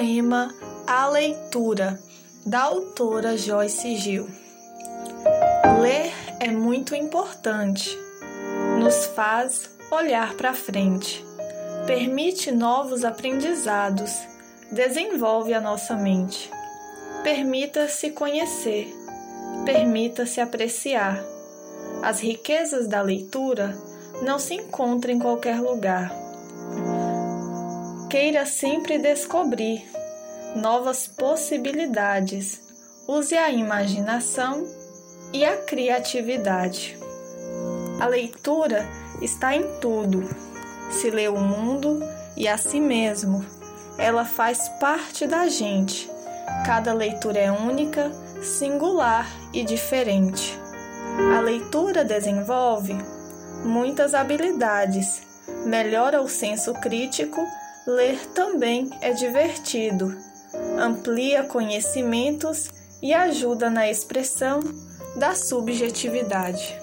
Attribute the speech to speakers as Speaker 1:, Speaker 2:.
Speaker 1: Poema A Leitura, da autora Joyce Gil. Ler é muito importante, nos faz olhar para frente, permite novos aprendizados, desenvolve a nossa mente. Permita-se conhecer, permita-se apreciar. As riquezas da leitura não se encontram em qualquer lugar Queira sempre descobrir novas possibilidades. Use a imaginação e a criatividade. A leitura está em tudo. Se lê o mundo e a si mesmo. Ela faz parte da gente. Cada leitura é única, singular e diferente. A leitura desenvolve muitas habilidades, melhora o senso crítico Ler também é divertido, amplia conhecimentos e ajuda na expressão da subjetividade.